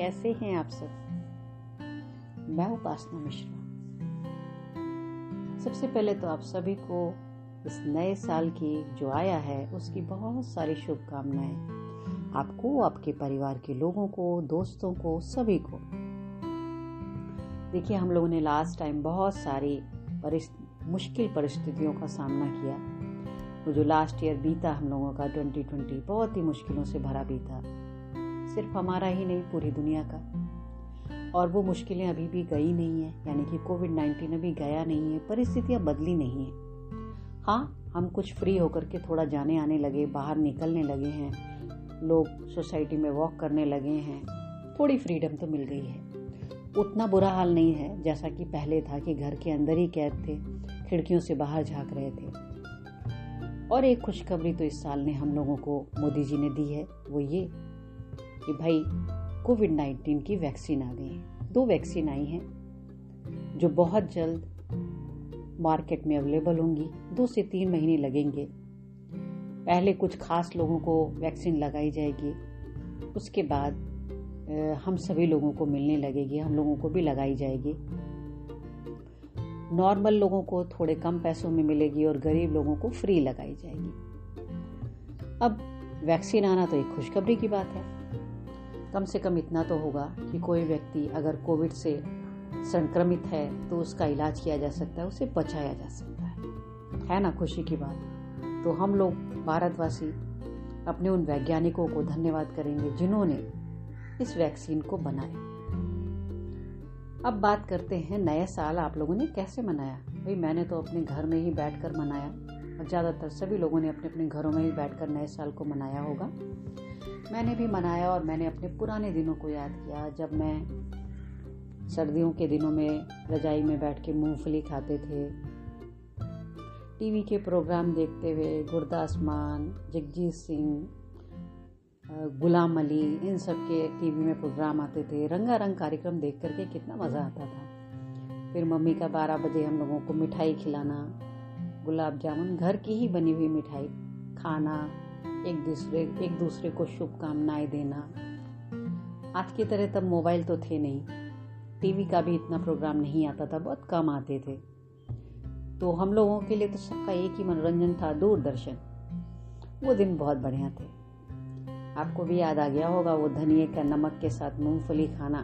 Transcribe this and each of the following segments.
कैसे हैं आप सब? मैं उपासना मिश्रा। सबसे पहले तो आप सभी को इस नए साल की जो आया है, उसकी बहुत सारी शुभकामनाएँ। आपको, आपके परिवार के लोगों को, दोस्तों को, सभी को। देखिए, हम लोगों ने लास्ट टाइम बहुत सारी परिस्थ मुश्किल परिस्थितियों का सामना किया। वो जो लास्ट ईयर बीता हम लोगों का 2020 बहुत ही मुश्किलों से भरा बीता। सिर्फ़ हमारा ही नहीं, पूरी दुनिया का। और वो मुश्किलें अभी भी गई नहीं है, यानी कि कोविड 19 अभी गया नहीं है, परिस्थितियाँ बदली नहीं है। हाँ हम कुछ फ्री होकर के थोड़ा जाने आने लगे, बाहर निकलने लगे हैं, लोग सोसाइटी में वॉक करने लगे हैं, थोड़ी फ्रीडम तो मिल गई है। उतना बुरा हाल नहीं है, जैसा कि पहले था कि घर के अंदर ही कैद थे, खिड़कियों से बाहर झाँक रहे थे। और एक खुशखबरी तो इस साल ने हम लोगों को मोदी जी ने दी है, वो ये कि भाई कोविड 19 की वैक्सीन आ गई है। दो वैक्सीन आई हैं, जो बहुत जल्द मार्केट में अवेलेबल होंगी। दो से तीन महीने लगेंगे। पहले कुछ खास लोगों को वैक्सीन लगाई जाएगी। उसके बाद हम सभी लोगों को मिलने लगेगी। हम लोगों को भी लगाई जाएगी। नॉर्मल लोगों को थोड़े कम पैसों में मिलेगी और गरीब लोगों को फ्री लगाई जाएगी। अब वैक्सीन आना तो एक खुशखबरी की बात है। कम से कम इतना तो होगा कि कोई व्यक्ति अगर कोविड से संक्रमित है तो उसका इलाज किया जा सकता है, उसे बचाया जा सकता है। है ना, खुशी की बात? तो हम लोग भारतवासी अपने उन वैज्ञानिकों को धन्यवाद करेंगे जिन्होंने इस वैक्सीन को बनाया। अब बात करते हैं नए साल आप लोगों ने कैसे मनाया? भाई, मैंने तो अपने घर में ही बैठकर मनाया, और ज़्यादातर सभी लोगों ने अपने अपने घरों में ही बैठकर नए साल को मनाया होगा। मैंने भी मनाया और मैंने अपने पुराने दिनों को याद किया। जब मैं सर्दियों के दिनों में रजाई में बैठ के मूंगफली खाते थे, टीवी के प्रोग्राम देखते हुए गुरदास मान, जगजीत सिंह गुलाम अली, इन सब के टीवी में प्रोग्राम आते थे। रंगारंग कार्यक्रम देख करके कितना मज़ा आता था। फिर मम्मी का बारह बजे हम लोगों को मिठाई खिलाना, गुलाब जामुन, घर की ही बनी हुई मिठाई, खाना एक दूसरे एक दूसरे को शुभकामनाएँ देना। आज की तरह तब मोबाइल तो थे नहीं। टीवी का भी इतना प्रोग्राम नहीं आता था, बहुत कम आते थे। तो हम लोगों के लिए तो सबका एक ही मनोरंजन था, दूरदर्शन। वो दिन बहुत बढ़िया थे। आपको भी याद आ गया होगा वो धनिए का नमक के साथ मूंगफली खाना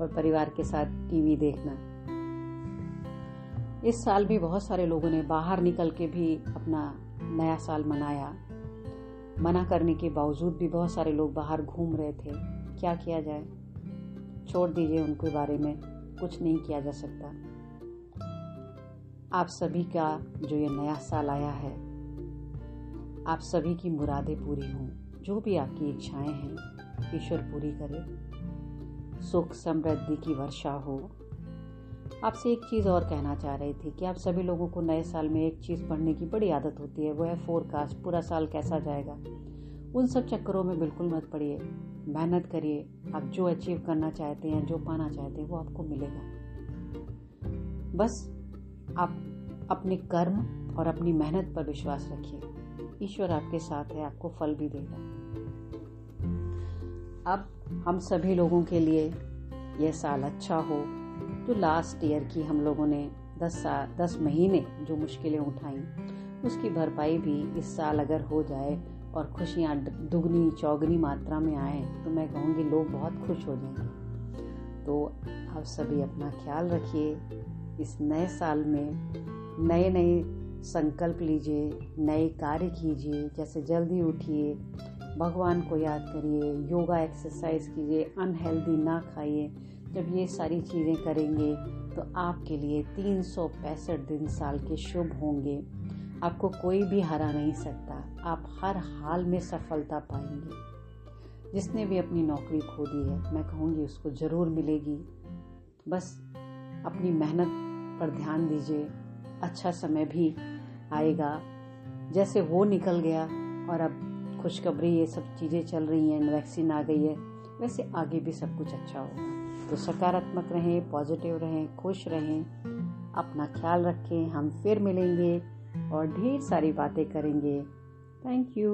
और परिवार के साथ टीवी देखना। इस साल भी बहुत सारे लोगों ने बाहर निकल के भी अपना नया साल मनाया। मना करने के बावजूद भी बहुत सारे लोग बाहर घूम रहे थे। क्या किया जाए? छोड़ दीजिए उनके बारे में। कुछ नहीं किया जा सकता। आप सभी का जो ये नया साल आया है, आप सभी की मुरादें पूरी हों। जो भी आपकी इच्छाएँ हैं, ईश्वर पूरी करे। सुख समृद्धि की वर्षा हो। आपसे एक चीज़ और कहना चाह रही थी कि आप सभी लोगों को नए साल में एक चीज़ पढ़ने की बड़ी आदत होती है, वो है फोरकास्ट पूरा साल कैसा जाएगा। उन सब चक्करों में बिल्कुल मत पड़िए, मेहनत करिए, आप जो अचीव करना चाहते हैं, जो पाना चाहते हैं, वो आपको मिलेगा। बस आप अपने कर्म और अपनी मेहनत पर विश्वास रखिए, ईश्वर आपके साथ है, आपको फल भी देगा। अब हम सभी लोगों के लिए यह साल अच्छा हो जो लास्ट ईयर की हम लोगों ने दस साल दस महीने जो मुश्किलें उठाई, उसकी भरपाई भी इस साल अगर हो जाए और खुशियाँ दुगनी, चौगनी मात्रा में आए तो मैं कहूँगी लोग बहुत खुश हो जाएँगे। तो आप सभी अपना ख्याल रखिए, इस नए साल में नए नए संकल्प लीजिए, नए कार्य कीजिए, जैसे जल्दी उठिए, भगवान को याद करिए, योगा एक्सरसाइज कीजिए अनहेल्दी ना खाइए जब ये सारी चीज़ें करेंगे तो आपके लिए तीन सौ पैंसठ दिन साल के शुभ होंगे। आपको कोई भी हरा नहीं सकता। आप हर हाल में सफलता पाएँगे। जिसने भी अपनी नौकरी खो दी है, मैं कहूँगी उसको ज़रूर मिलेगी। बस अपनी मेहनत पर ध्यान दीजिए। अच्छा समय भी आएगा। जैसे वो निकल गया और अब खुशखबरी, ये सब चीज़ें चल रही हैं, वैक्सीन आ गई है, वैसे आगे भी सब कुछ अच्छा होगा। तो सकारात्मक रहें पॉजिटिव रहें, खुश रहें, अपना ख्याल रखें, हम फिर मिलेंगे और ढेर सारी बातें करेंगे। Thank you